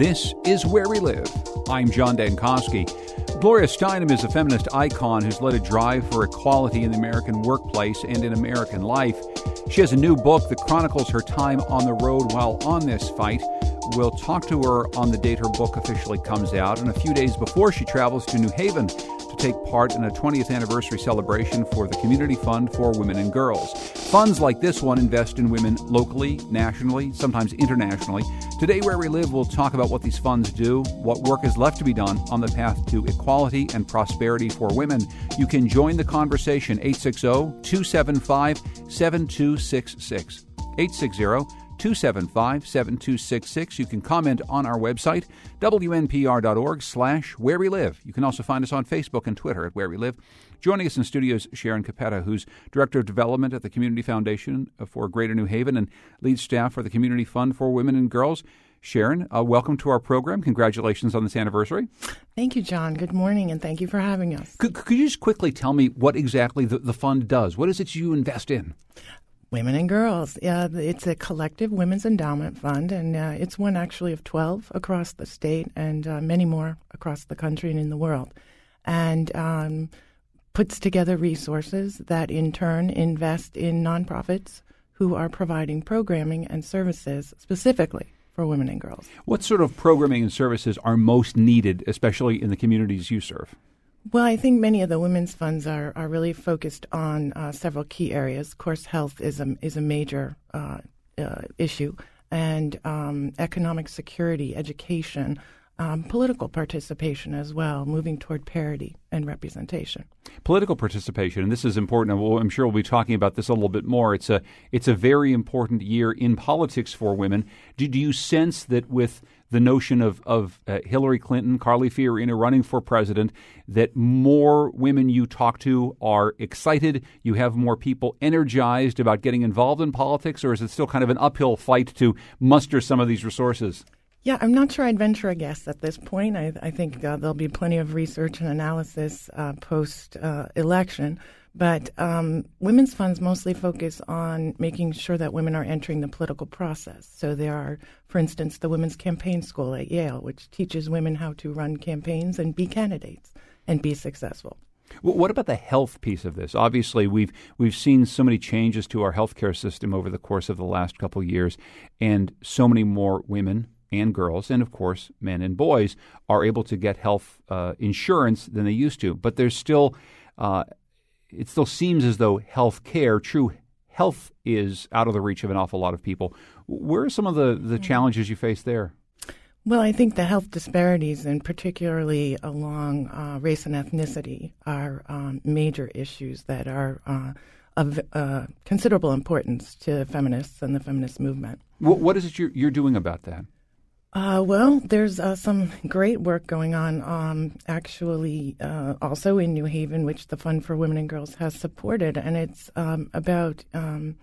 This is Where We Live. I'm John Dankosky. Gloria Steinem is a feminist icon who's led a drive for equality in the American workplace and in American life. She has a new book that chronicles her time on the road while on this fight. We'll talk to her on the date her book officially comes out and a few days before she travels to New Haven to take part in a 20th anniversary celebration for the Community Fund for Women and Girls. Funds like this one invest in women locally, nationally, sometimes internationally. Today, Where We Live, we'll talk about what these funds do, what work is left to be done on the path to equality and prosperity for women. You can join the conversation 860 275 7266. 860 275 7266. You can comment on our website, wnpr.org slash where we live. You can also find us on Facebook and Twitter at where we live. Joining us in studio is Sharon Capetta, who's Director of Development at the Community Foundation for Greater New Haven and lead staff for the Community Fund for Women and Girls. Sharon, uh, welcome to our program. Congratulations on this anniversary. Thank you, John. Good morning, and thank you for having us. Could, could you just quickly tell me what exactly the, the fund does? What is it you invest in? Women and Girls. Yeah, it's a collective women's endowment fund, and uh, it's one actually of 12 across the state and uh, many more across the country and in the world. And um, puts together resources that in turn invest in nonprofits who are providing programming and services specifically for women and girls. What sort of programming and services are most needed, especially in the communities you serve? Well, I think many of the women's funds are, are really focused on uh, several key areas. Of course, health is a, is a major uh, uh, issue, and um, economic security, education, um, political participation as well, moving toward parity and representation. Political participation, and this is important. I'm sure we'll be talking about this a little bit more. It's a it's a very important year in politics for women. Do, do you sense that with the notion of, of uh, Hillary Clinton, Carly Fiorina running for president, that more women you talk to are excited? You have more people energized about getting involved in politics, or is it still kind of an uphill fight to muster some of these resources? Yeah, I'm not sure I'd venture a guess at this point. I, I think uh, there'll be plenty of research and analysis uh, post uh, election. But um, women's funds mostly focus on making sure that women are entering the political process. So there are, for instance, the Women's Campaign School at Yale, which teaches women how to run campaigns and be candidates and be successful. What about the health piece of this? Obviously, we've we've seen so many changes to our healthcare system over the course of the last couple years, and so many more women and girls, and of course, men and boys, are able to get health uh, insurance than they used to. But there's still uh, it still seems as though health care, true health, is out of the reach of an awful lot of people. Where are some of the, the mm-hmm. challenges you face there? Well, I think the health disparities, and particularly along uh, race and ethnicity, are um, major issues that are uh, of uh, considerable importance to feminists and the feminist movement. what, what is it you're, you're doing about that? Uh, well, there's uh, some great work going on, um, actually, uh, also in New Haven, which the Fund for Women and Girls has supported, and it's um, about um,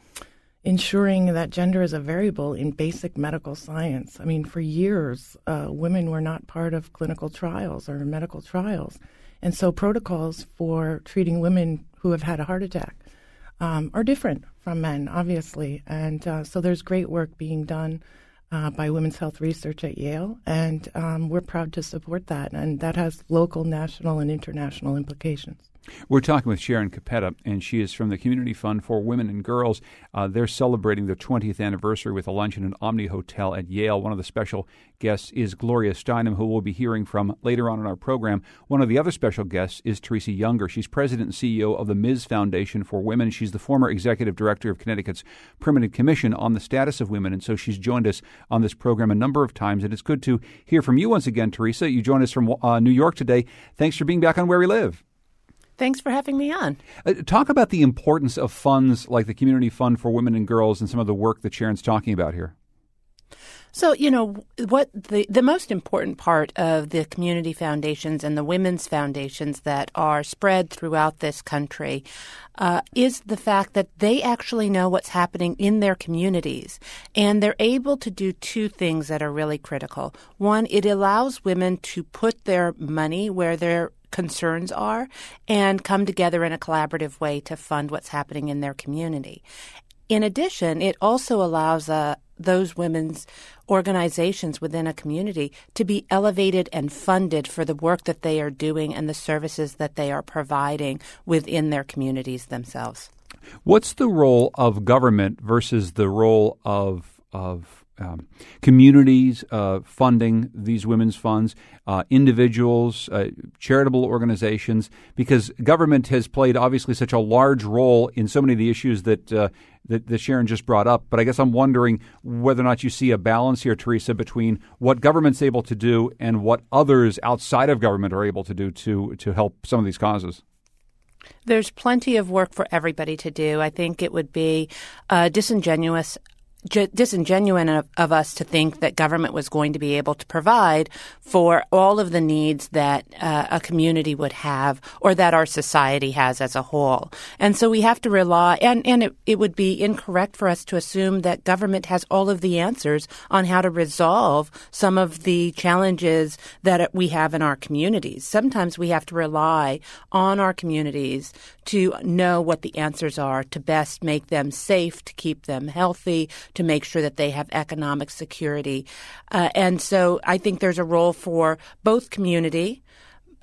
ensuring that gender is a variable in basic medical science. I mean, for years, uh, women were not part of clinical trials or medical trials, and so protocols for treating women who have had a heart attack um, are different from men, obviously, and uh, so there's great work being done uh, by Women's Health Research at Yale, and um, we're proud to support that. And that has local, national, and international implications. We're talking with Sharon Capetta, and she is from the Community Fund for Women and Girls. Uh, they're celebrating their 20th anniversary with a luncheon at an Omni Hotel at Yale. One of the special guests is Gloria Steinem, who we'll be hearing from later on in our program. One of the other special guests is Teresa Younger. She's president and CEO of the Ms. Foundation for Women. She's the former executive director of Connecticut's Permanent Commission on the Status of Women, and so she's joined us on this program a number of times. And it's good to hear from you once again, Teresa. You joined us from uh, New York today. Thanks for being back on Where We Live. Thanks for having me on. Uh, talk about the importance of funds like the Community Fund for Women and Girls and some of the work that Sharon's talking about here. So, you know, what the, the most important part of the community foundations and the women's foundations that are spread throughout this country uh, is the fact that they actually know what's happening in their communities. And they're able to do two things that are really critical. One, it allows women to put their money where their concerns are and come together in a collaborative way to fund what's happening in their community. In addition, it also allows a, those women's organizations within a community to be elevated and funded for the work that they are doing and the services that they are providing within their communities themselves. What's the role of government versus the role of of um, communities uh, funding these women's funds, uh, individuals, uh, charitable organizations, because government has played obviously such a large role in so many of the issues that, uh, that, that Sharon just brought up. But I guess I'm wondering whether or not you see a balance here, Teresa, between what government's able to do and what others outside of government are able to do to to help some of these causes. There's plenty of work for everybody to do. I think it would be uh, disingenuous disingenuous of, of, us to think that government was going to be able to provide for all of the needs that uh, a community would have or that our society has as a whole. And so we have to rely, and, and it, it would be incorrect for us to assume that government has all of the answers on how to resolve some of the challenges that we have in our communities. Sometimes we have to rely on our communities to know what the answers are to best make them safe, to keep them healthy, to make sure that they have economic security. Uh, and so I think there's a role for both community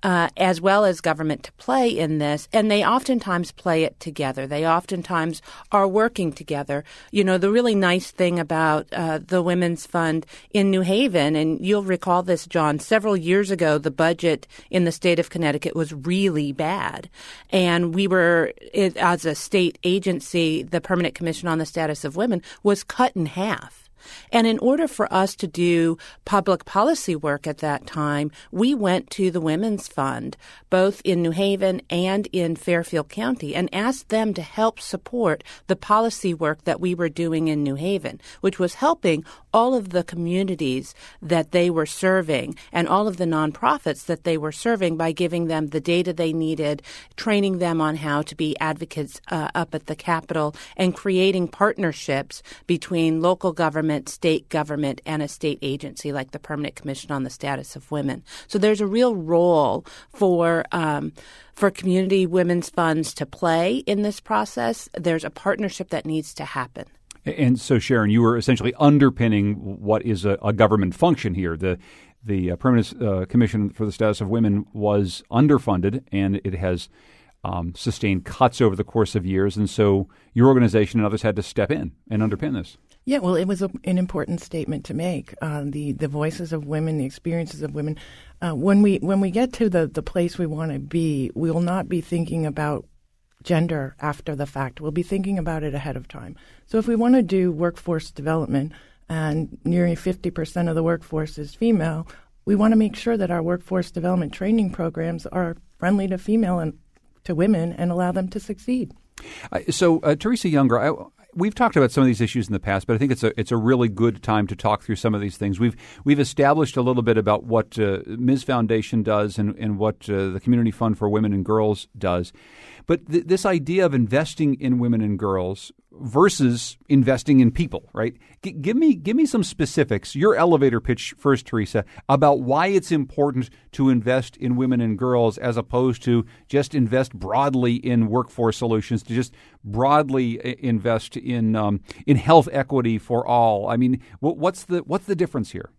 uh, as well as government to play in this, and they oftentimes play it together. They oftentimes are working together. You know, the really nice thing about uh, the Women's Fund in New Haven, and you'll recall this, John, several years ago, the budget in the state of Connecticut was really bad. And we were, as a state agency, the Permanent Commission on the Status of Women was cut in half. And in order for us to do public policy work at that time, we went to the Women's Fund, both in New Haven and in Fairfield County, and asked them to help support the policy work that we were doing in New Haven, which was helping all of the communities that they were serving and all of the nonprofits that they were serving by giving them the data they needed, training them on how to be advocates uh, up at the Capitol, and creating partnerships between local government government, state government, and a state agency like the Permanent Commission on the Status of Women. So there's a real role for um, for community women's funds to play in this process. There's a partnership that needs to happen. And so, Sharon, you were essentially underpinning what is a, a government function here. The the uh, Permanent uh, Commission for the Status of Women was underfunded, and it has um, sustained cuts over the course of years. And so, your organization and others had to step in and underpin this. Yeah, well, it was a, an important statement to make. Uh, the the voices of women, the experiences of women. Uh, when we when we get to the the place we want to be, we will not be thinking about gender after the fact. We'll be thinking about it ahead of time. So if we want to do workforce development, and nearly fifty percent of the workforce is female, we want to make sure that our workforce development training programs are friendly to female and to women and allow them to succeed. Uh, so, uh, Teresa Younger, I, we've talked about some of these issues in the past, but I think it's a it's a really good time to talk through some of these things. We've we've established a little bit about what uh, Ms. Foundation does and and what uh, the Community Fund for Women and Girls does, but th- this idea of investing in women and girls versus investing in people, right? G- give me give me some specifics. Your elevator pitch first, Teresa, about why it's important to invest in women and girls as opposed to just invest broadly in workforce solutions, to just broadly invest in um, in health equity for all. I mean, what's the what's the difference here?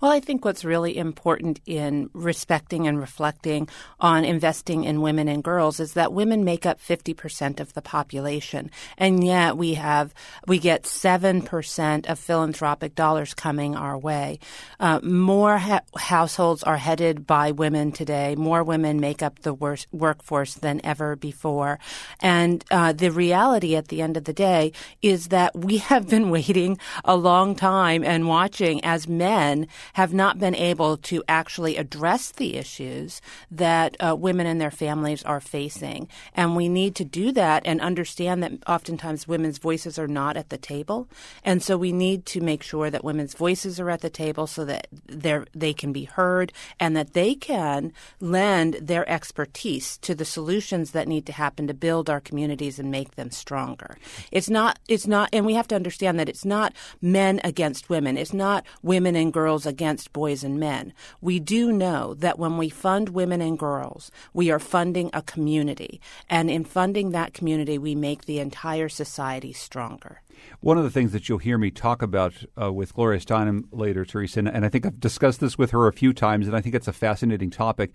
Well, I think what's really important in respecting and reflecting on investing in women and girls is that women make up 50% of the population. And yet we have, we get 7% of philanthropic dollars coming our way. Uh, more ha- households are headed by women today. More women make up the worst workforce than ever before. And uh, the reality at the end of the day is that we have been waiting a long time and watching as men have not been able to actually address the issues that uh, women and their families are facing. And we need to do that and understand that oftentimes women's voices are not at the table. And so we need to make sure that women's voices are at the table so that they can be heard and that they can lend their expertise to the solutions that need to happen to build our communities and make them stronger. It's not, it's not, and we have to understand that it's not men against women. It's not women and girls girls against boys and men. We do know that when we fund women and girls, we are funding a community. And in funding that community, we make the entire society stronger. One of the things that you'll hear me talk about uh, with Gloria Steinem later, Teresa, and, and, I think I've discussed this with her a few times, and I think it's a fascinating topic,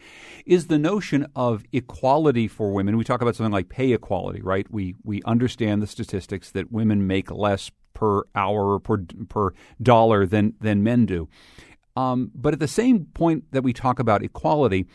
is the notion of equality for women. We talk about something like pay equality, right? We we understand the statistics that women make less per hour or per per dollar than than men do. Um, but at the same point that we talk about equality,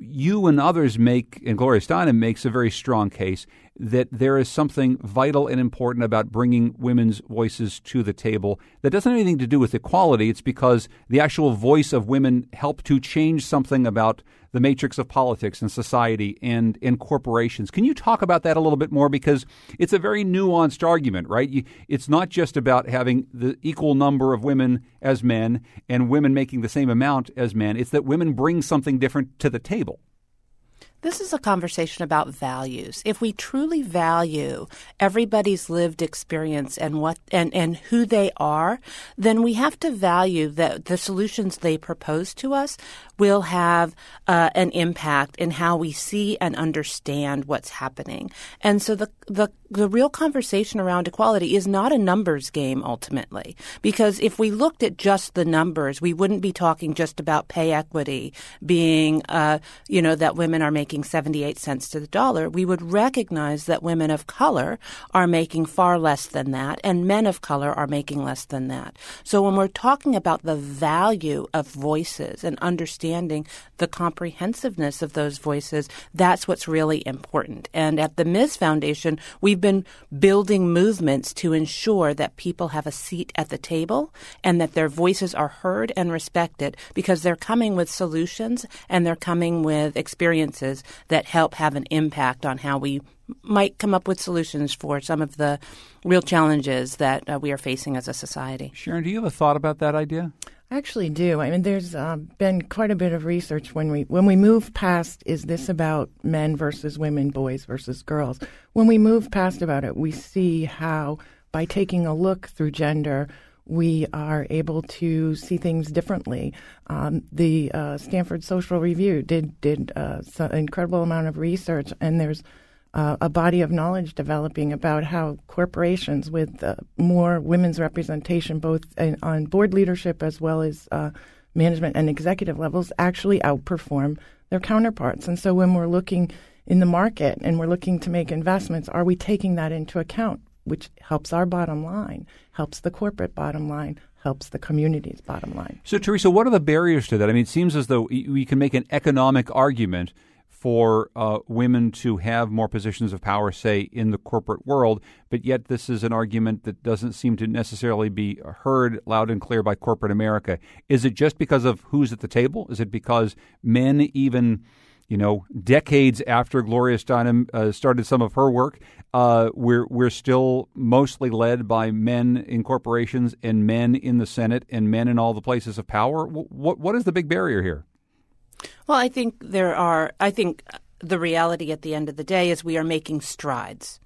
you and others make, and Gloria Steinem makes a very strong case that there is something vital and important about bringing women's voices to the table that doesn't have anything to do with equality. It's because the actual voice of women help to change something about the matrix of politics and society and, and corporations. Can you talk about that a little bit more? Because it's a very nuanced argument, right? You, it's not just about having the equal number of women as men and women making the same amount as men. It's that women bring something different to the table. This is a conversation about values. If we truly value everybody's lived experience and what and, and who they are, then we have to value that the solutions they propose to us will have uh, an impact in how we see and understand what's happening. And so the the the real conversation around equality is not a numbers game ultimately, because if we looked at just the numbers, we wouldn't be talking just about pay equity being, uh, you know, that women are making 78 cents to the dollar. We would recognize that women of color are making far less than that, and men of color are making less than that. So when we're talking about the value of voices and understanding the comprehensiveness of those voices, that's what's really important. And at the Ms. Foundation, We've been building movements to ensure that people have a seat at the table and that their voices are heard and respected because they're coming with solutions and they're coming with experiences that help have an impact on how we might come up with solutions for some of the real challenges that uh, we are facing as a society. Sharon, do you have a thought about that idea? I actually do. I mean, there's uh, been quite a bit of research when we when we move past is this about men versus women, boys versus girls. When we move past about it, we see how by taking a look through gender, we are able to see things differently. Um, the uh, Stanford Social Review did did uh, an incredible amount of research, and there's uh, a body of knowledge developing about how corporations with uh, more women's representation, both in, on board leadership as well as uh, management and executive levels, actually outperform their counterparts. And so when we're looking in the market and we're looking to make investments, are we taking that into account? Which helps our bottom line, helps the corporate bottom line, helps the community's bottom line. So, Teresa, what are the barriers to that? I mean, it seems as though we can make an economic argument for uh, women to have more positions of power, say, in the corporate world, but yet this is an argument that doesn't seem to necessarily be heard loud and clear by corporate America. Is it just because of who's at the table? Is it because men, even you know, decades after Gloria Steinem uh, started some of her work, uh, we're we're still mostly led by men in corporations and men in the Senate and men in all the places of power. What what is the big barrier here? Well, I think there are, I think the reality at the end of the day is we are making strides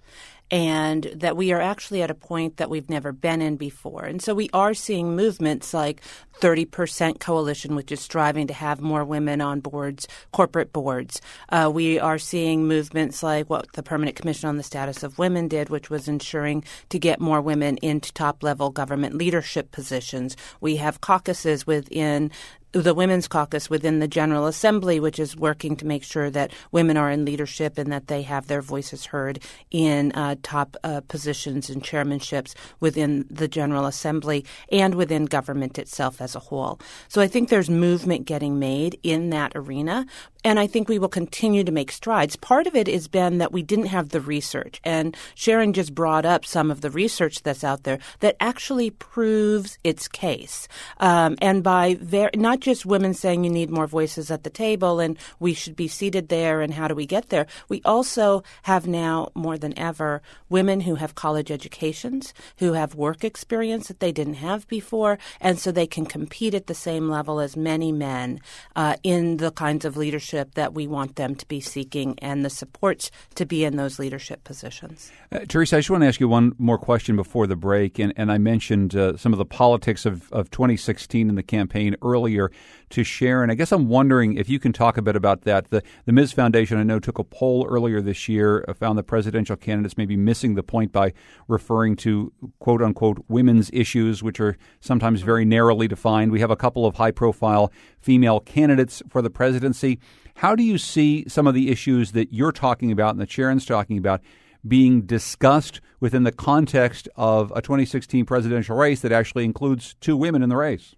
and that we are actually at a point that we've never been in before. And so we are seeing movements like 30% Coalition, which is striving to have more women on boards, corporate boards. Uh, we are seeing movements like what the Permanent Commission on the Status of Women did, which was ensuring to get more women into top level government leadership positions. We have caucuses within the Women's Caucus within the General Assembly, which is working to make sure that women are in leadership and that they have their voices heard in uh, top uh, positions and chairmanships within the General Assembly and within government itself as a whole. So I think there's movement getting made in that arena, and I think we will continue to make strides. Part of it has been that we didn't have the research. And Sharon just brought up some of the research that's out there that actually proves its case. Um, and by ver- not just women saying you need more voices at the table and we should be seated there and how do we get there, we also have now more than ever women who have college educations, who have work experience that they didn't have before, and so they can compete at the same level as many men uh, in the kinds of leadership that we want them to be seeking and the supports to be in those leadership positions. Uh, Teresa, I just want to ask you one more question before the break. And, and I mentioned uh, some of the politics of, of 2016 in the campaign earlier. To Sharon. I guess I'm wondering if you can talk a bit about that. The, the Ms. Foundation, I know, took a poll earlier this year, uh, found the presidential candidates may be missing the point by referring to quote unquote women's issues, which are sometimes very narrowly defined. We have a couple of high profile female candidates for the presidency. How do you see some of the issues that you're talking about and that Sharon's talking about being discussed within the context of a 2016 presidential race that actually includes two women in the race?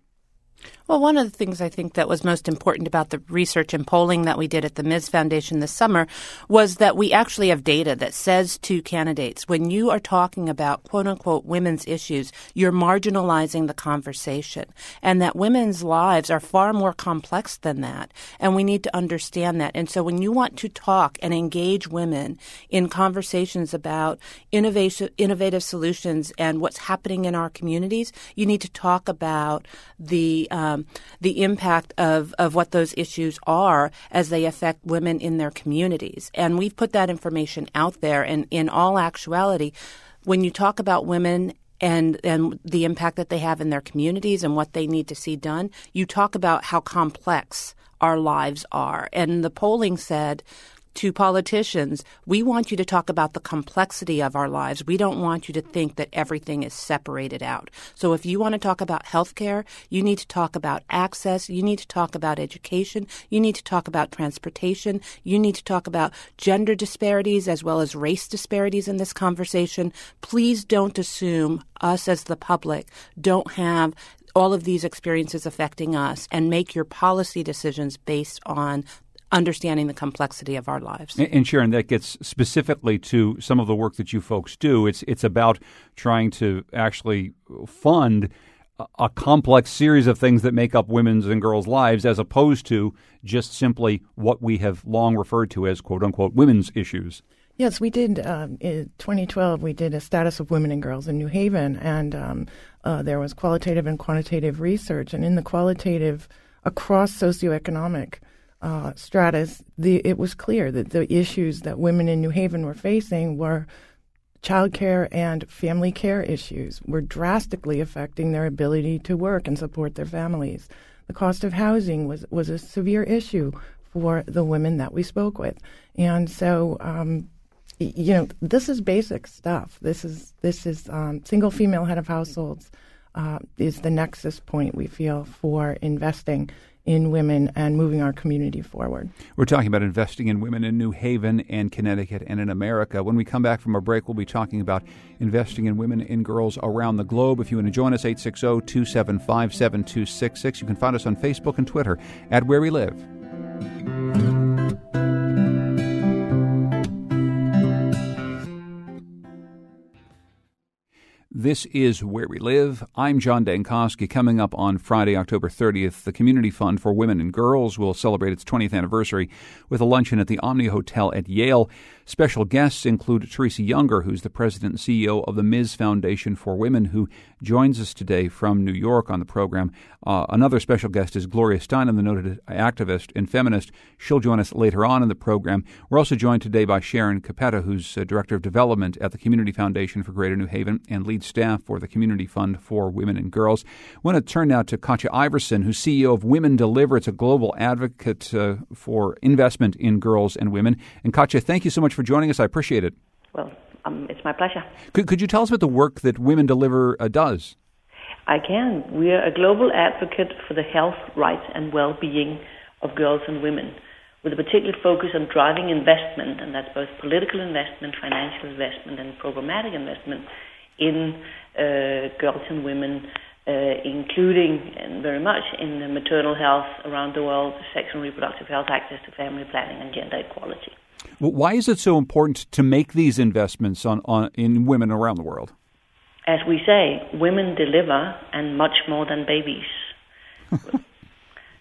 Well, one of the things I think that was most important about the research and polling that we did at the Ms. Foundation this summer was that we actually have data that says to candidates, when you are talking about quote unquote women's issues, you're marginalizing the conversation. And that women's lives are far more complex than that. And we need to understand that. And so when you want to talk and engage women in conversations about innovation, innovative solutions and what's happening in our communities, you need to talk about the um, the impact of, of what those issues are as they affect women in their communities. And we've put that information out there. And in all actuality, when you talk about women and and the impact that they have in their communities and what they need to see done, you talk about how complex our lives are. And the polling said to politicians, we want you to talk about the complexity of our lives. We don't want you to think that everything is separated out. So if you want to talk about healthcare, you need to talk about access, you need to talk about education, you need to talk about transportation, you need to talk about gender disparities as well as race disparities in this conversation. Please don't assume us as the public don't have all of these experiences affecting us and make your policy decisions based on understanding the complexity of our lives. And, Sharon, that gets specifically to some of the work that you folks do. It's it's about trying to actually fund a complex series of things that make up women's and girls' lives, as opposed to just simply what we have long referred to as "quote unquote" women's issues. Yes, we did. Um, in 2012, we did a status of women and girls in New Haven, and um, uh, there was qualitative and quantitative research. And in the qualitative, across socioeconomic uh, stratus, the, it was clear that the issues that women in New Haven were facing were child care and family care issues were drastically affecting their ability to work and support their families. The cost of housing was, was a severe issue for the women that we spoke with. And so, um, you know, this is basic stuff. This is this is um, single female head of households uh, is the nexus point we feel for investing in women and moving our community forward. We're talking about investing in women in New Haven and Connecticut and in America. When we come back from our break, we'll be talking about investing in women and girls around the globe. If you want to join us, 860 275 7266. You can find us on Facebook and Twitter at Where We Live. This is Where We Live. I'm John Dankosky. Coming up on Friday, October 30th, the Community Fund for Women and Girls will celebrate its 20th anniversary with a luncheon at the Omni Hotel at Yale. Special guests include Teresa Younger, who's the president and CEO of the Ms. Foundation for Women, who joins us today from New York on the program. Uh, another special guest is Gloria Steinem, the noted activist and feminist. She'll join us later on in the program. We're also joined today by Sharon Capetta, who's uh, Director of Development at the Community Foundation for Greater New Haven and lead staff for the Community Fund for Women and Girls. I want to turn now to Katja Iversen, who's CEO of Women Deliver. It's a global advocate uh, for investment in girls and women. And Katja, thank you so much for joining us. I appreciate it. Well, um, it's my pleasure. Could, could you tell us about the work that Women Deliver uh, does? I can. We are a global advocate for the health, rights, and well being of girls and women, with a particular focus on driving investment, and that's both political investment, financial investment, and programmatic investment in uh, girls and women, uh, including and very much in the maternal health around the world, sexual and reproductive health, access to family planning, and gender equality. Why is it so important to make these investments on, on in women around the world? As we say, women deliver and much more than babies.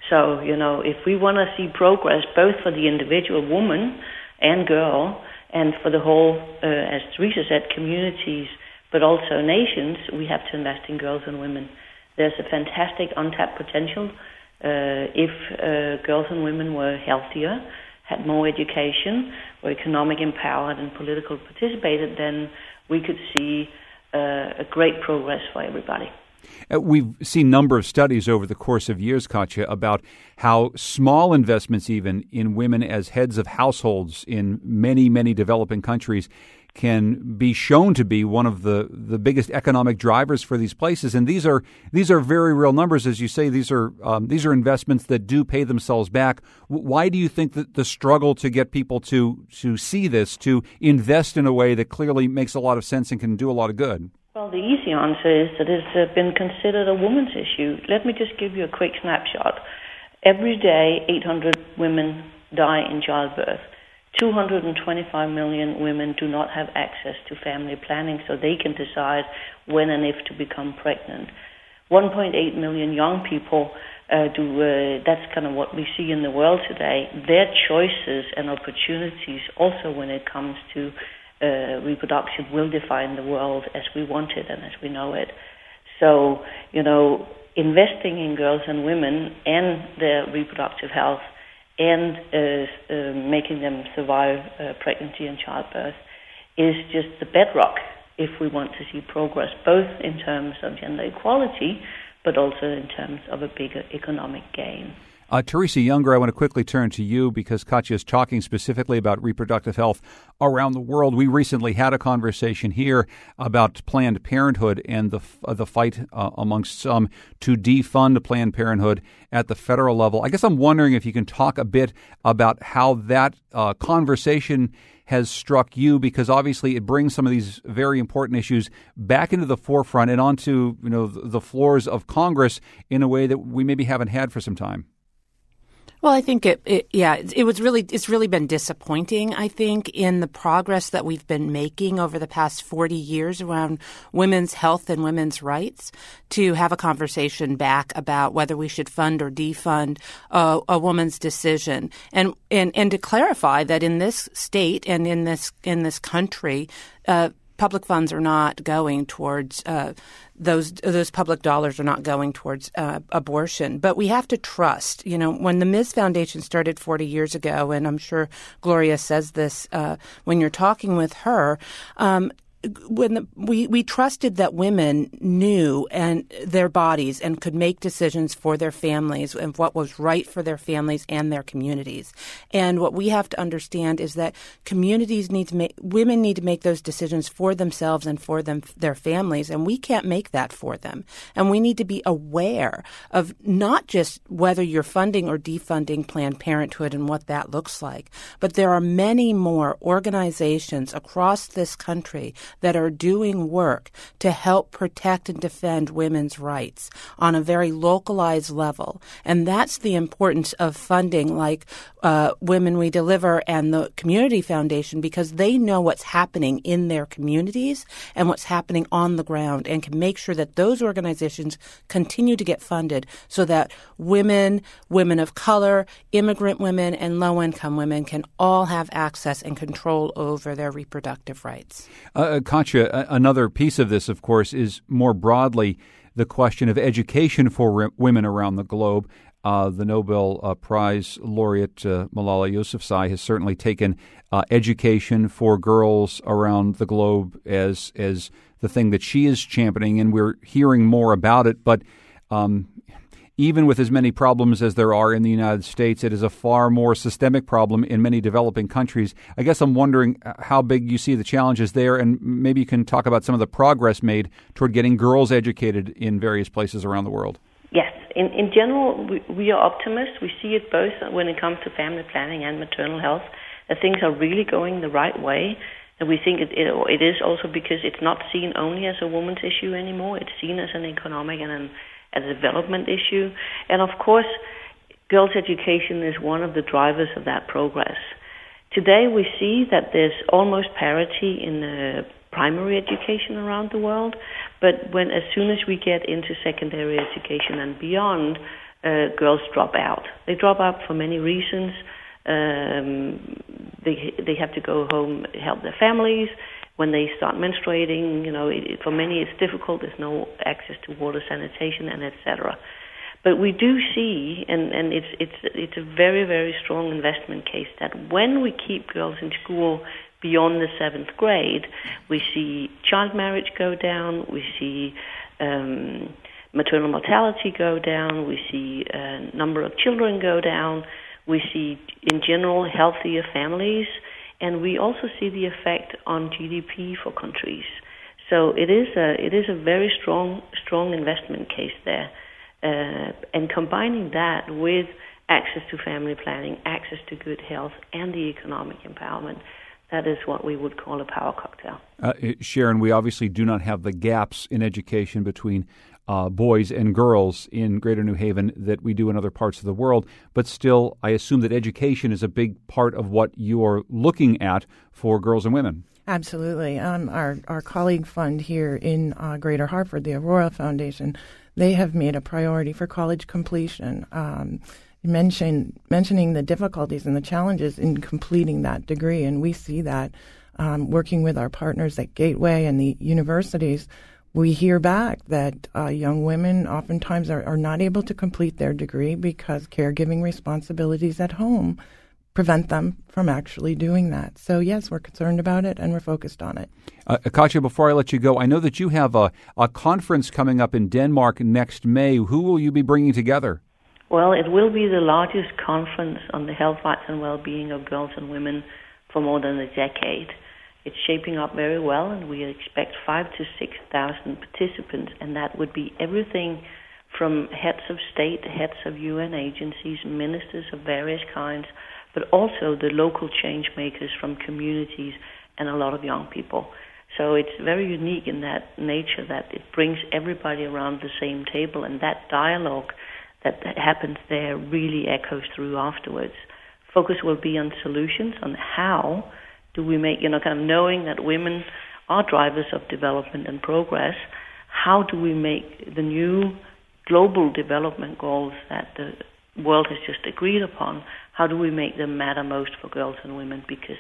so, you know, if we want to see progress both for the individual woman and girl and for the whole, uh, as Teresa said, communities, but also nations, we have to invest in girls and women. There's a fantastic untapped potential uh, if uh, girls and women were healthier had more education, were economic empowered and political participated, then we could see uh, a great progress for everybody. Uh, we've seen a number of studies over the course of years, Katja, about how small investments, even in women as heads of households in many, many developing countries, can be shown to be one of the, the biggest economic drivers for these places. And these are these are very real numbers, as you say. These are um, these are investments that do pay themselves back. Why do you think that the struggle to get people to to see this, to invest in a way that clearly makes a lot of sense and can do a lot of good? Well, the easy answer is that it's uh, been considered a woman's issue. Let me just give you a quick snapshot. Every day, 800 women die in childbirth. 225 million women do not have access to family planning so they can decide when and if to become pregnant. 1.8 million young people uh, do, uh, that's kind of what we see in the world today. Their choices and opportunities also when it comes to uh, reproduction will define the world as we want it and as we know it. So, you know, investing in girls and women and their reproductive health and uh, uh, making them survive uh, pregnancy and childbirth is just the bedrock if we want to see progress, both in terms of gender equality, but also in terms of a bigger economic gain. Uh, Teresa Younger, I want to quickly turn to you because Katja is talking specifically about reproductive health around the world. We recently had a conversation here about Planned Parenthood and the uh, the fight uh, amongst some to defund Planned Parenthood at the federal level. I guess I'm wondering if you can talk a bit about how that uh, conversation has struck you because obviously it brings some of these very important issues back into the forefront and onto you know the floors of Congress in a way that we maybe haven't had for some time. Well, I think it, it, yeah, it was really, it's really been disappointing, I think, in the progress that we've been making over the past 40 years around women's health and women's rights to have a conversation back about whether we should fund or defund a, a woman's decision. And, and, and to clarify that in this state and in this, in this country, uh, public funds are not going towards uh, those those public dollars are not going towards uh, abortion. But we have to trust. You know, when the Ms. Foundation started 40 years ago, and I'm sure Gloria says this uh, when you're talking with her, um, when the, we we trusted that women knew and their bodies and could make decisions for their families and what was right for their families and their communities. And what we have to understand is that communities need to make women need to make those decisions for themselves and for them their families, and we can't make that for them. And we need to be aware of not just whether you're funding or defunding Planned Parenthood and what that looks like, but there are many more organizations across this country that are doing work to help protect and defend women's rights on a very localized level. And that's the importance of funding like uh, Women We Deliver and the Community Foundation because they know what's happening in their communities and what's happening on the ground and can make sure that those organizations continue to get funded so that women, women of color, immigrant women, and low income women can all have access and control over their reproductive rights. Uh, Katja, another piece of this, of course, is more broadly the question of education for women around the globe. Uh, the Nobel uh, Prize laureate uh, Malala Yousafzai has certainly taken uh, education for girls around the globe as as the thing that she is championing, and we're hearing more about it. But um, even with as many problems as there are in the United States, it is a far more systemic problem in many developing countries. I guess I'm wondering uh, how big you see the challenges there, and maybe you can talk about some of the progress made toward getting girls educated in various places around the world. Yes, in, in general, we, we are optimists. We see it both when it comes to family planning and maternal health, that things are really going the right way. And we think it, it, it is also because it's not seen only as a woman's issue anymore. It's seen as an economic and an a development issue. And of course, girls' education is one of the drivers of that progress. Today, we see that there's almost parity in the primary education around the world, but when as soon as we get into secondary education and beyond, uh, girls drop out. They drop out for many reasons. Um, they they have to go home help their families when they start menstruating, you know, it, for many it's difficult. There's no access to water, sanitation, and etc. But we do see, and, and it's it's it's a very very strong investment case that when we keep girls in school beyond the seventh grade, we see child marriage go down. We see um, maternal mortality go down. We see a number of children go down. We see, in general, healthier families, and we also see the effect on GDP for countries. So it is a it is a very strong strong investment case there, uh, and combining that with access to family planning, access to good health, and the economic empowerment. That is what we would call a power cocktail. Uh, Sharon, we obviously do not have the gaps in education between uh, boys and girls in Greater New Haven that we do in other parts of the world. But still, I assume that education is a big part of what you're looking at for girls and women. Absolutely. Um, our, our colleague fund here in uh, Greater Hartford, the Aurora Foundation, they have made a priority for college completion. Um, mention, mentioning the difficulties and the challenges in completing that degree, and we see that um, working with our partners at Gateway and the universities we hear back that uh, young women oftentimes are, are not able to complete their degree because caregiving responsibilities at home prevent them from actually doing that. So, yes, we're concerned about it and we're focused on it. Uh, Katja, before I let you go, I know that you have a, a conference coming up in Denmark next May. Who will you be bringing together? Well, it will be the largest conference on the health rights and well being of girls and women for more than a decade. It's shaping up very well, and we expect five to six thousand participants, and that would be everything from heads of state, heads of UN agencies, ministers of various kinds, but also the local change makers from communities and a lot of young people. So it's very unique in that nature that it brings everybody around the same table, and that dialogue that, that happens there really echoes through afterwards. Focus will be on solutions, on how do we make, you know, kind of knowing that women are drivers of development and progress, how do we make the new global development goals that the world has just agreed upon, how do we make them matter most for girls and women? Because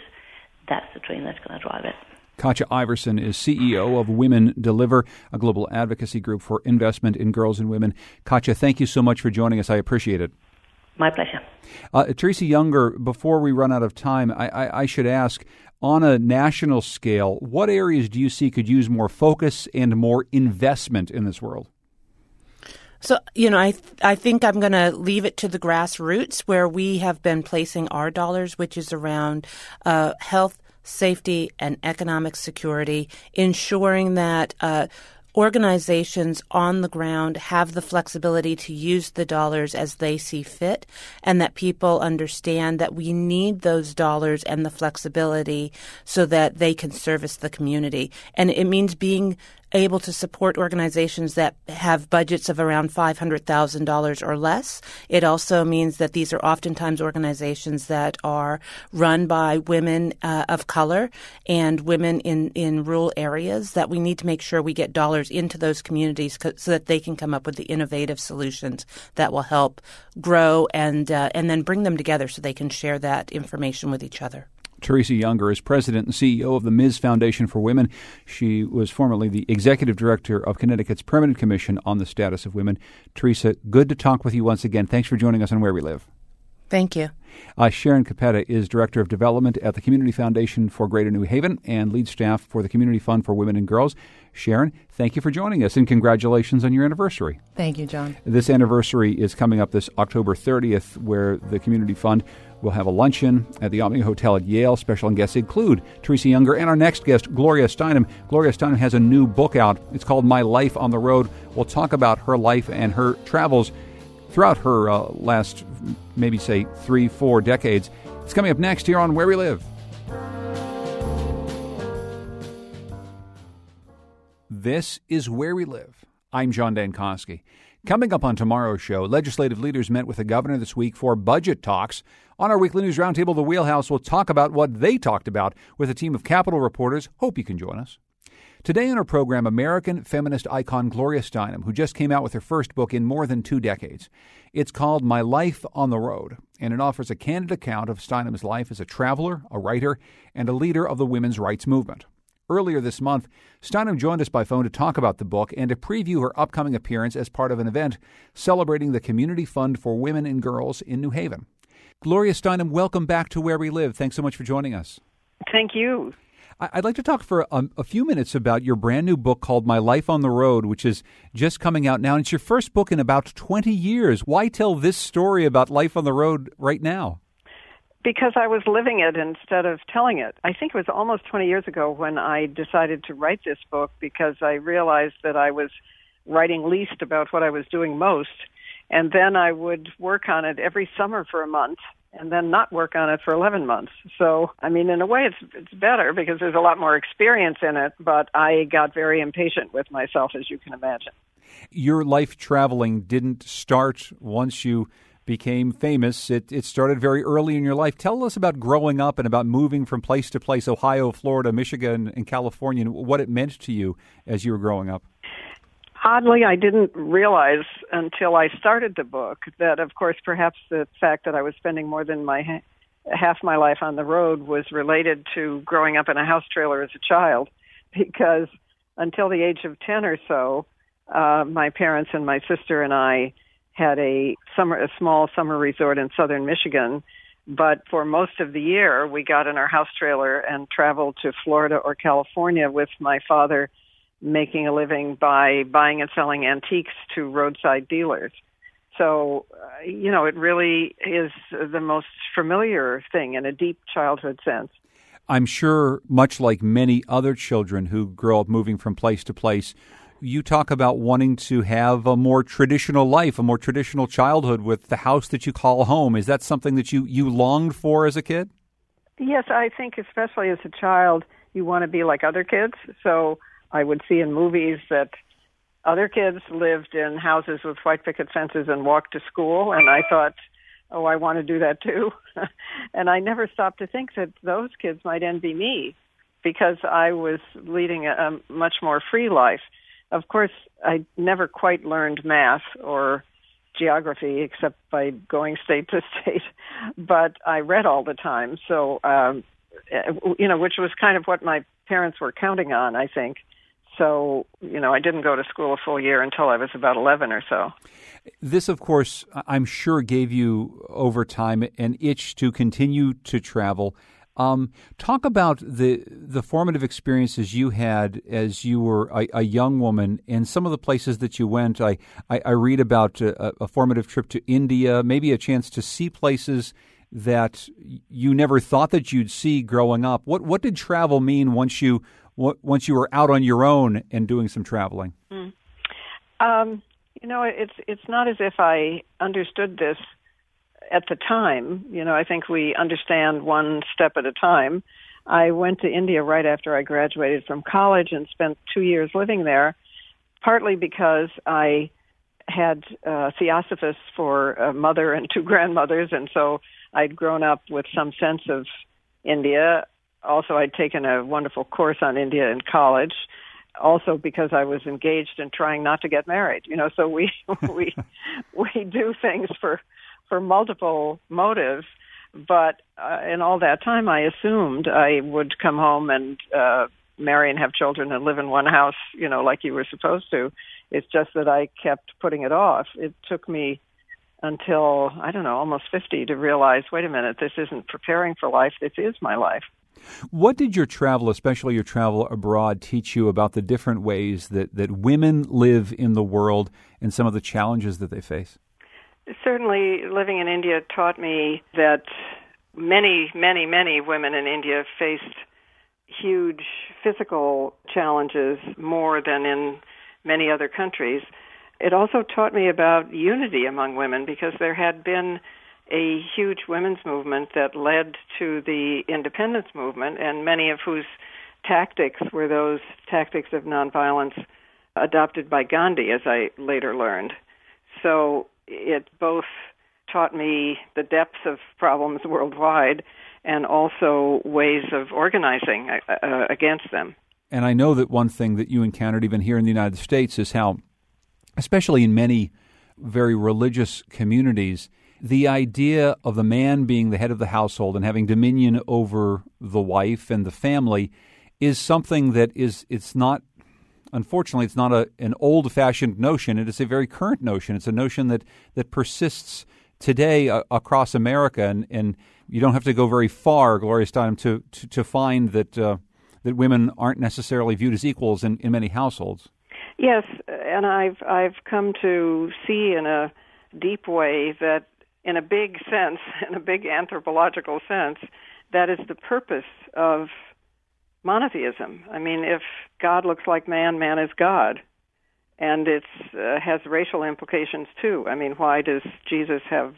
that's the train that's going to drive it. Katja Iversen is CEO of Women Deliver, a global advocacy group for investment in girls and women. Katja, thank you so much for joining us. I appreciate it. My pleasure. Uh, Teresa Younger, before we run out of time, I, I, I, should ask on a national scale, what areas do you see could use more focus and more investment in this world? So, you know, I th- I think I'm going to leave it to the grassroots where we have been placing our dollars, which is around uh, health, safety, and economic security, ensuring that uh, organizations on the ground have the flexibility to use the dollars as they see fit, and that people understand that we need those dollars and the flexibility so that they can service the community. And it means being able to support organizations that have budgets of around $500,000 or less. It also means that these are oftentimes organizations that are run by women uh, of color and women in, in rural areas that we need to make sure we get dollars into those communities co- so that they can come up with the innovative solutions that will help grow and, uh, and then bring them together so they can share that information with each other. Teresa Younger is president and CEO of the Ms. Foundation for Women. She was formerly the executive director of Connecticut's Permanent Commission on the Status of Women. Teresa, good to talk with you once again. Thanks for joining us on Where We Live. Thank you. Uh, Sharon Capetta is Director of Development at the Community Foundation for Greater New Haven and lead staff for the Community Fund for Women and Girls. Sharon, thank you for joining us and congratulations on your anniversary. Thank you, John. This anniversary is coming up this October 30th, where the Community Fund will have a luncheon at the Omni Hotel at Yale. Special guests include Teresa Younger and our next guest, Gloria Steinem. Gloria Steinem has a new book out. It's called My Life on the Road. We'll talk about her life and her travels throughout her uh, last, maybe say, three, four decades. It's coming up next here on Where We Live. This is Where We Live. I'm John Dankosky. Coming up on tomorrow's show, legislative leaders met with the governor this week for budget talks. On our weekly news roundtable, The Wheelhouse will talk about what they talked about with a team of Capitol reporters. Hope you can join us. Today on our program, American feminist icon Gloria Steinem, who just came out with her first book in more than two decades. It's called My Life on the Road, and it offers a candid account of Steinem's life as a traveler, a writer, and a leader of the women's rights movement. Earlier this month, Steinem joined us by phone to talk about the book and to preview her upcoming appearance as part of an event celebrating the Community Fund for Women and Girls in New Haven. Gloria Steinem, welcome back to Where We Live. Thanks so much for joining us. Thank you. I'd like to talk for a, a, few minutes about your brand new book called My Life on the Road, which is just coming out now. And it's your first book in about 20 years. Why tell this story about life on the road right now? Because I was living it instead of telling it. I think it was almost 20 years ago when I decided to write this book because I realized that I was writing least about what I was doing most. And then I would work on it every summer for a month and then not work on it for 11 months. So, I mean, in a way, it's it's better because there's a lot more experience in it. But I got very impatient with myself, as you can imagine. Your life traveling didn't start once you became famous. It it started very early in your life. Tell us about growing up and about moving from place to place, Ohio, Florida, Michigan, and California, and what it meant to you as you were growing up oddly, I didn't realize until I started the book that, of course, perhaps the fact that I was spending more than my half my life on the road was related to growing up in a house trailer as a child, because until the age of ten or so, uh, my parents and my sister and I had a summer, a small summer resort in southern Michigan. But for most of the year, we got in our house trailer and traveled to Florida or California with my father making a living by buying and selling antiques to roadside dealers. So, uh, you know, it really is the most familiar thing in a deep childhood sense. I'm sure, much like many other children who grow up moving from place to place, you talk about wanting to have a more traditional life, a more traditional childhood with the house that you call home. Is that something that you, you longed for as a kid? Yes, I think especially as a child, you want to be like other kids. So I would see in movies that other kids lived in houses with white picket fences and walked to school, and I thought, oh, I want to do that too. and I never stopped to think that those kids might envy me because I was leading a, a much more free life. Of course, I never quite learned math or geography except by going state to state, but I read all the time. So, um, you know, which was kind of what my parents were counting on, I think. So, you know, I didn't go to school a full year until I was about 11 or so. This, of course, I'm sure gave you over time an itch to continue to travel. Um, talk about the the formative experiences you had as you were a, a, young woman and some of the places that you went. I, I, I read about a, a, formative trip to India, maybe a chance to see places that you never thought that you'd see growing up. What what did travel mean once you once you were out on your own and doing some traveling? Mm. Um, you know, it's it's not as if I understood this at the time. You know, I think we understand one step at a time. I went to India right after I graduated from college and spent two years living there, partly because I had uh, theosophists for a mother and two grandmothers, and so I'd grown up with some sense of India also I'd taken a wonderful course on India in college also because I was engaged in trying not to get married you know so we we we do things for for multiple motives but uh, in all that time I assumed I would come home and uh marry and have children and live in one house you know like you were supposed to. It's just that I kept putting it off. It took me until I don't know almost 50 to realize wait a minute this isn't preparing for life this is my life. What did your travel, especially your travel abroad, teach you about the different ways that, that women live in the world and some of the challenges that they face? Certainly, living in India taught me that many, many, many women in India faced huge physical challenges more than in many other countries. It also taught me about unity among women because there had been a huge women's movement that led to the independence movement, and many of whose tactics were those tactics of nonviolence adopted by Gandhi, as I later learned. So it both taught me the depths of problems worldwide and also ways of organizing uh, uh, against them. And I know that one thing that you encountered even here in the United States is how, especially in many very religious communities, the idea of the man being the head of the household and having dominion over the wife and the family is something that is it's not unfortunately it's not a, an old fashioned notion it is a very current notion it's a notion that that persists today uh, across America and and you don't have to go very far Gloria Steinem to to, to find that uh, that women aren't necessarily viewed as equals in, in many households. Yes, and I've I've come to see in a deep way that in a big sense, in a big anthropological sense, that is the purpose of monotheism. I mean, if God looks like man, man is God. And it uh, has racial implications too. I mean, why does Jesus have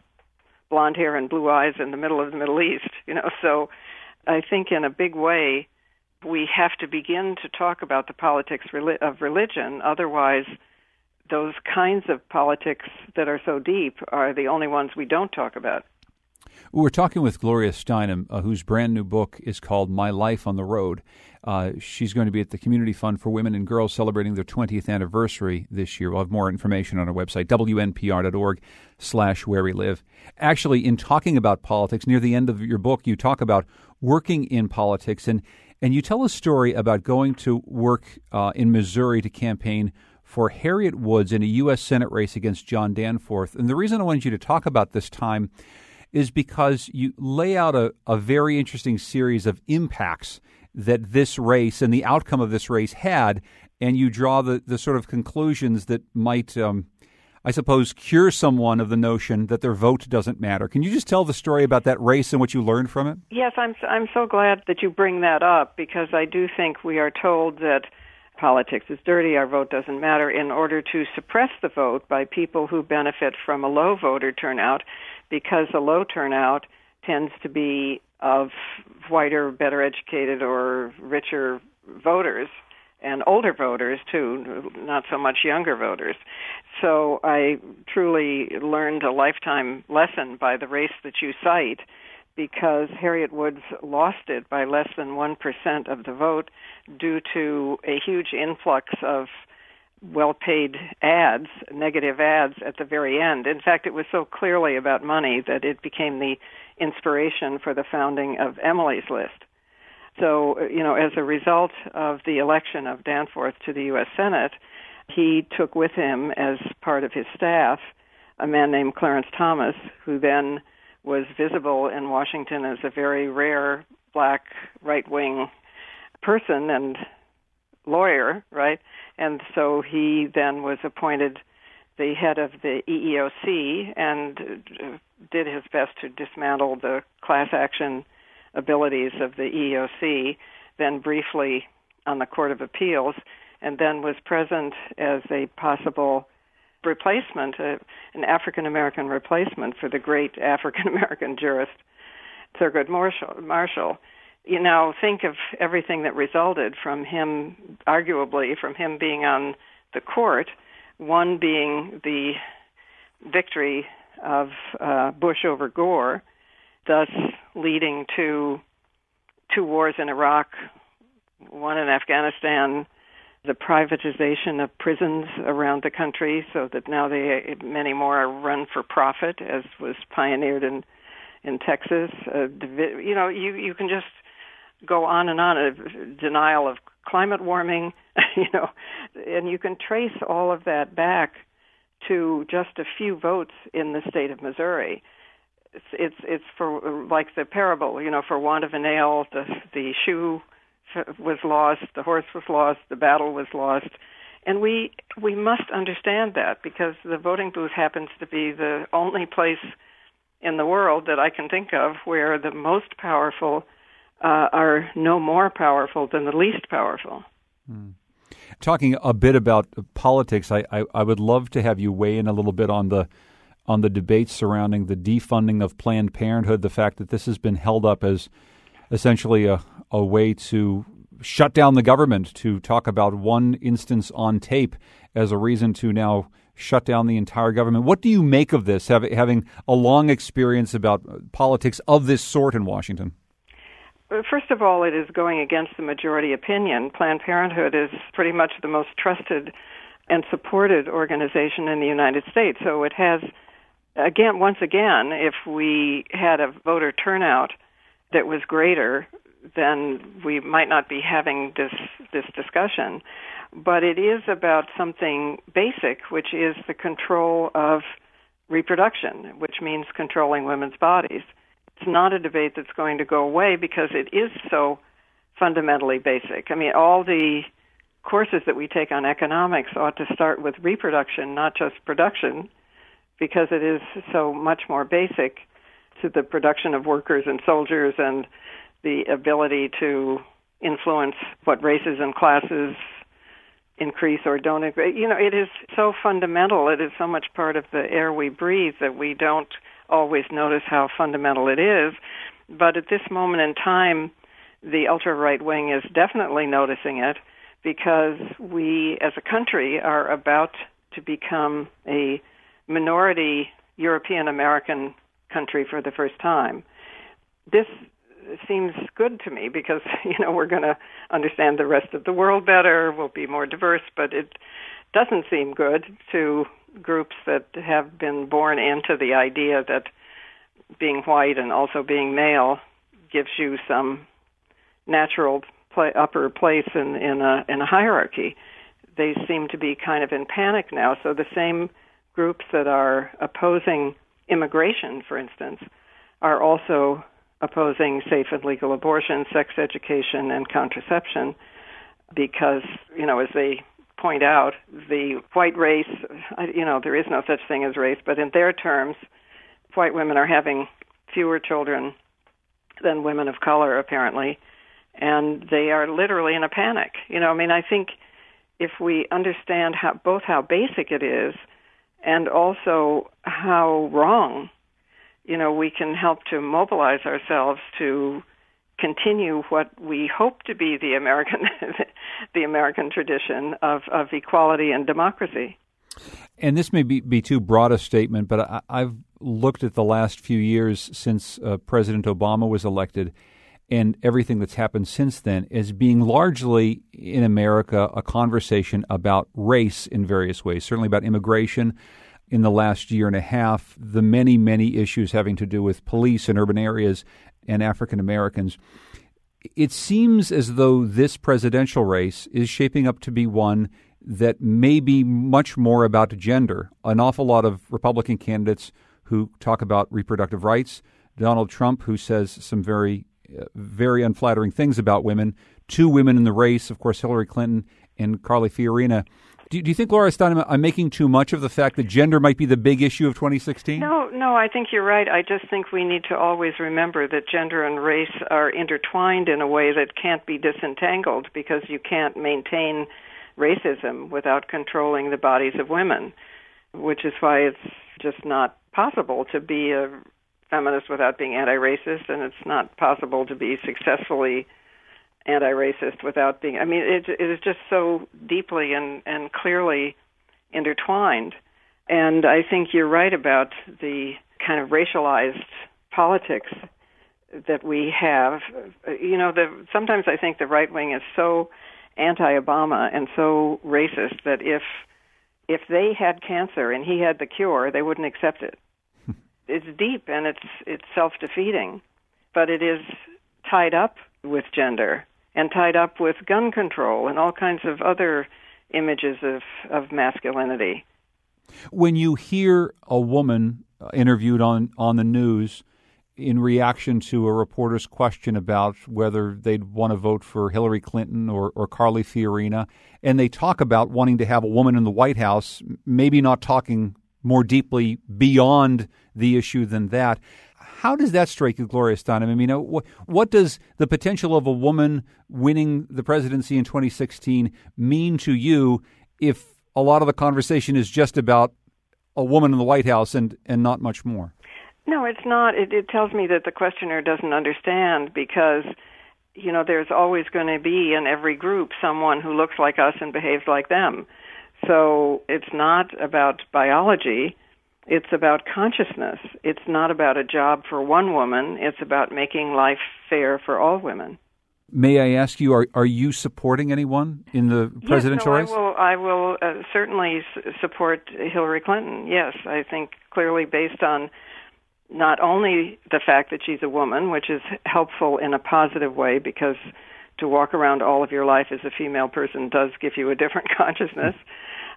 blonde hair and blue eyes in the middle of the Middle East? You know, so I think in a big way we have to begin to talk about the politics of religion. Otherwise, those kinds of politics that are so deep are the only ones we don't talk about. We're talking with Gloria Steinem, uh, whose brand new book is called My Life on the Road. Uh, she's going to be at the Community Fund for Women and Girls celebrating their 20th anniversary this year. We'll have more information on our website, wnpr.org slash where we live. Actually, in talking about politics, near the end of your book, you talk about working in politics, and, and you tell a story about going to work uh, in Missouri to campaign for Harriet Woods in a U.S. Senate race against John Danforth. And the reason I wanted you to talk about this time – is because you lay out a, a very interesting series of impacts that this race and the outcome of this race had, and you draw the, the sort of conclusions that might, um, I suppose, cure someone of the notion that their vote doesn't matter. Can you just tell the story about that race and what you learned from it? Yes, I'm I'm so glad that you bring that up because I do think we are told that politics is dirty, our vote doesn't matter, in order to suppress the vote by people who benefit from a low voter turnout because the low turnout tends to be of whiter, better educated, or richer voters and older voters too, not so much younger voters. So I truly learned a lifetime lesson by the race that you cite because Harriet Woods lost it by less than 1% of the vote due to a huge influx of well paid ads, negative ads at the very end. In fact, it was so clearly about money that it became the inspiration for the founding of Emily's List. So, you know, as a result of the election of Danforth to the U.S. Senate, he took with him as part of his staff a man named Clarence Thomas, who then was visible in Washington as a very rare black right wing person and lawyer, right? And so he then was appointed the head of the EEOC and uh, did his best to dismantle the class action abilities of the EEOC, then briefly on the Court of Appeals, and then was present as a possible replacement, uh, an African American replacement for the great African American jurist Thurgood Marshall. Marshall you know, think of everything that resulted from him, arguably, from him being on the court, one being the victory of uh, Bush over Gore, thus leading to two wars in Iraq, one in Afghanistan, the privatization of prisons around the country so that now they many more are run for profit as was pioneered in in Texas. Uh, you know you you can just go on and on of denial of climate warming, you know, and you can trace all of that back to just a few votes in the state of Missouri. It's it's, it's for like the parable, you know, for want of a nail, the the shoe was lost, the horse was lost, the battle was lost. And we we must understand that because the voting booth happens to be the only place in the world that I can think of where the most powerful uh, are no more powerful than the least powerful. Hmm. Talking a bit about politics, I, I, I, would love to have you weigh in a little bit on the on the debates surrounding the defunding of Planned Parenthood. The fact that this has been held up as essentially a, a way to shut down the government, to talk about one instance on tape as a reason to now shut down the entire government. What do you make of this, having a long experience about politics of this sort in Washington? Uh, first of all, it is going against the majority opinion. Planned Parenthood is pretty much the most trusted and supported organization in the United States. So it has, again, once again, if we had a voter turnout that was greater, then we might not be having this this discussion. But it is about something basic, which is the control of reproduction, which means controlling women's bodies it's not a debate that's going to go away because it is so fundamentally basic. I mean, all the courses that we take on economics ought to start with reproduction, not just production, because it is so much more basic to the production of workers and soldiers and the ability to influence what races and classes increase or don't increase. You know, it is so fundamental. It is so much part of the air we breathe that we don't always notice how fundamental it is. But at this moment in time, the ultra right wing is definitely noticing it because we as a country are about to become a minority European American country for the first time. This seems good to me because you know we're going to understand the rest of the world better, we'll be more diverse, but it doesn't seem good to groups that have been born into the idea that being white and also being male gives you some natural play, upper place in in a in a hierarchy. They seem to be kind of in panic now. So the same groups that are opposing immigration, for instance, are also opposing safe and legal abortion, sex education, and contraception because, you know, as they point out, the white race, uh, you know, there is no such thing as race, but in their terms, white women are having fewer children than women of color, apparently, and they are literally in a panic. You know, I mean, I think if we understand how both how basic it is and also how wrong you know, we can help to mobilize ourselves to continue what we hope to be the American the American tradition of, of equality and democracy. And this may be, be too broad a statement, but I, have looked at the last few years since uh, President Obama was elected and everything that's happened since then as being largely in America a conversation about race in various ways, certainly about immigration, in the last year and a half, the many, many issues having to do with police in urban areas and African Americans. It seems as though this presidential race is shaping up to be one that may be much more about gender. An awful lot of Republican candidates who talk about reproductive rights, Donald Trump, who says some very, uh, very unflattering things about women, two women in the race, of course, Hillary Clinton and Carly Fiorina. Do, do you think, Gloria Steinem, I'm making too much of the fact that gender might be the big issue of 2016? No, no, I think you're right. I just think we need to always remember that gender and race are intertwined in a way that can't be disentangled because you can't maintain racism without controlling the bodies of women, which is why it's just not possible to be a feminist without being anti-racist, and it's not possible to be successfully anti-racist without being. I mean, it, it is just so deeply and and clearly intertwined. And I think you're right about the kind of racialized politics that we have. You know, the sometimes I think the right wing is so anti-Obama and so racist that if if they had cancer and he had the cure, they wouldn't accept it. it's deep and it's it's self-defeating, but it is tied up with gender and tied up with gun control and all kinds of other images of, of masculinity. When you hear a woman uh, interviewed on, on the news in reaction to a reporter's question about whether they'd want to vote for Hillary Clinton or, or Carly Fiorina, and they talk about wanting to have a woman in the White House, maybe not talking more deeply beyond the issue than that. How does that strike you, Gloria Steinem? I mean, uh, what, what does the potential of a woman winning the presidency in 2016 mean to you if a lot of the conversation is just about a woman in the White House and, and not much more? No, it's not. It, it tells me that the questioner doesn't understand because, you know, there's always going to be in every group someone who looks like us and behaves like them. So it's not about biology it's about consciousness. It's not about a job for one woman. It's about making life fair for all women. May I ask you, are are you supporting anyone in the presidential yes, no, race? I will. I will uh, certainly support Hillary Clinton. Yes, I think clearly based on not only the fact that she's a woman, which is helpful in a positive way because to walk around all of your life as a female person does give you a different consciousness,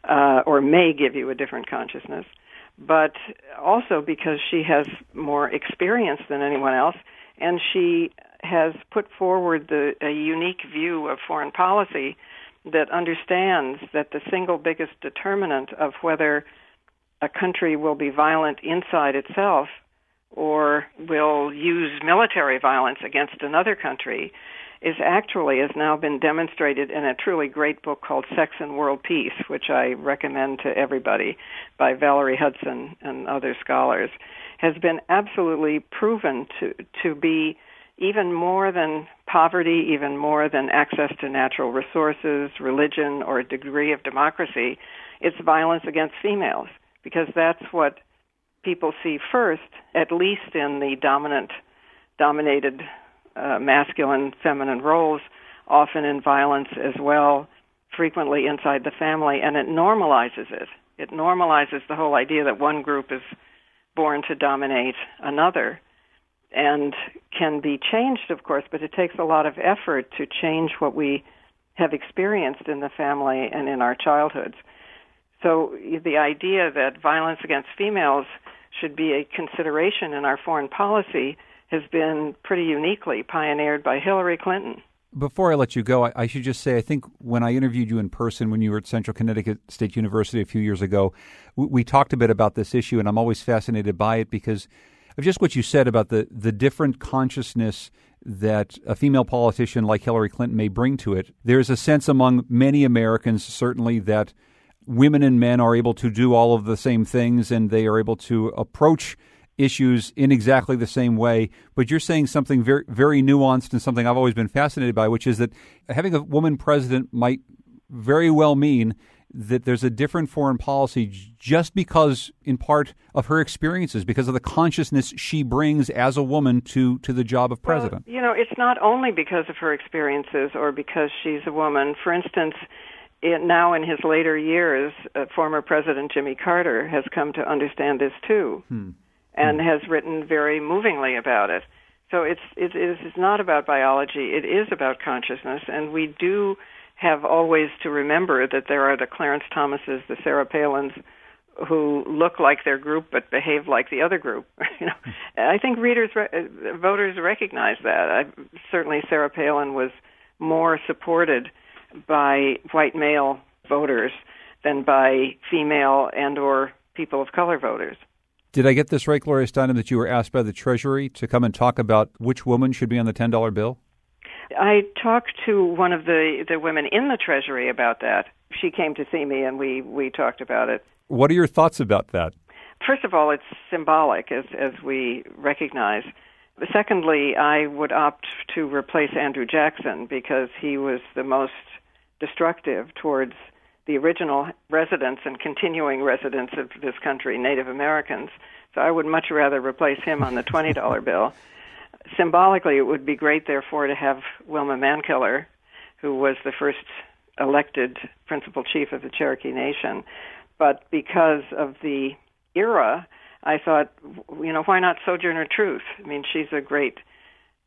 uh, or may give you a different consciousness but also because she has more experience than anyone else and she has put forward the, a unique view of foreign policy that understands that the single biggest determinant of whether a country will be violent inside itself or will use military violence against another country is actually has now been demonstrated in a truly great book called Sex and World Peace, which I recommend to everybody by Valerie Hudson and other scholars, has been absolutely proven to to be even more than poverty, even more than access to natural resources, religion, or a degree of democracy, it's violence against females because that's what people see first, at least in the dominant, dominated uh, masculine, feminine roles, often in violence as well, frequently inside the family, and it normalizes it. It normalizes the whole idea that one group is born to dominate another and can be changed, of course, but it takes a lot of effort to change what we have experienced in the family and in our childhoods. So the idea that violence against females should be a consideration in our foreign policy has been pretty uniquely pioneered by Hillary Clinton. Before I let you go, I, I, should just say I think when I interviewed you in person when you were at Central Connecticut State University a few years ago, we, we talked a bit about this issue, and I'm always fascinated by it because of just what you said about the, the different consciousness that a female politician like Hillary Clinton may bring to it. There's a sense among many Americans, certainly, that women and men are able to do all of the same things and they are able to approach issues in exactly the same way. But you're saying something very, very nuanced and something I've always been fascinated by, which is that having a woman president might very well mean that there's a different foreign policy just because, in part, of her experiences, because of the consciousness she brings as a woman to, to the job of president. Well, you know, it's not only because of her experiences or because she's a woman. For instance, it, now in his later years, uh, former President Jimmy Carter has come to understand this too, hmm. And hmm. has written very movingly about it. So it's it is not about biology; it is about consciousness, and we do have always to remember that there are the Clarence Thomases, the Sarah Palins, who look like their group but behave like the other group. you know, I think readers, re- voters recognize that. I, certainly, Sarah Palin was more supported by white male voters than by female and or people of color voters. Did I get this right, Gloria Steinem, that you were asked by the Treasury to come and talk about which woman should be on the $10 bill? I talked to one of the, the women in the Treasury about that. She came to see me and we, we talked about it. What are your thoughts about that? First of all, it's symbolic, as, as we recognize. Secondly, I would opt to replace Andrew Jackson because he was the most destructive towards the original residents and continuing residents of this country, Native Americans. So I would much rather replace him on the $20 bill. Symbolically, it would be great, therefore, to have Wilma Mankiller, who was the first elected principal chief of the Cherokee Nation. But because of the era, I thought, you know, why not Sojourner Truth? I mean, she's a great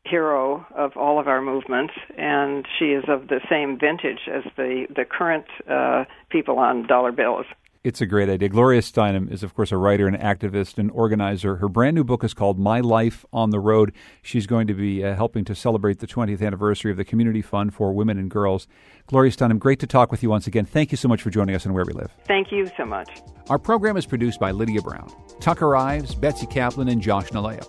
hero of all of our movements, and she is of the same vintage as the the current uh, people on dollar bills. It's a great idea. Gloria Steinem is, of course, a writer and activist and organizer. Her brand new book is called My Life on the Road. She's going to be uh, helping to celebrate the 20th anniversary of the Community Fund for Women and Girls. Gloria Steinem, great to talk with you once again. Thank you so much for joining us on Where We Live. Thank you so much. Our program is produced by Lydia Brown, Tucker Ives, Betsy Kaplan, and Josh Nilaya.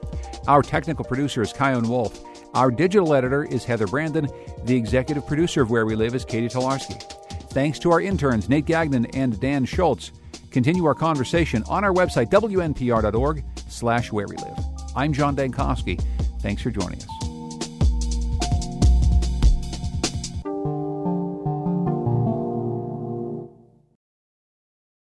Our technical producer is Chion Wolf. Our digital editor is Heather Brandon. The executive producer of Where We Live is Catie Talarski. Thanks to our interns, Nate Gagnon and Dan Schultz. Continue our conversation on our website, wnpr.org slash where we live. I'm John Dankosky. Thanks for joining us.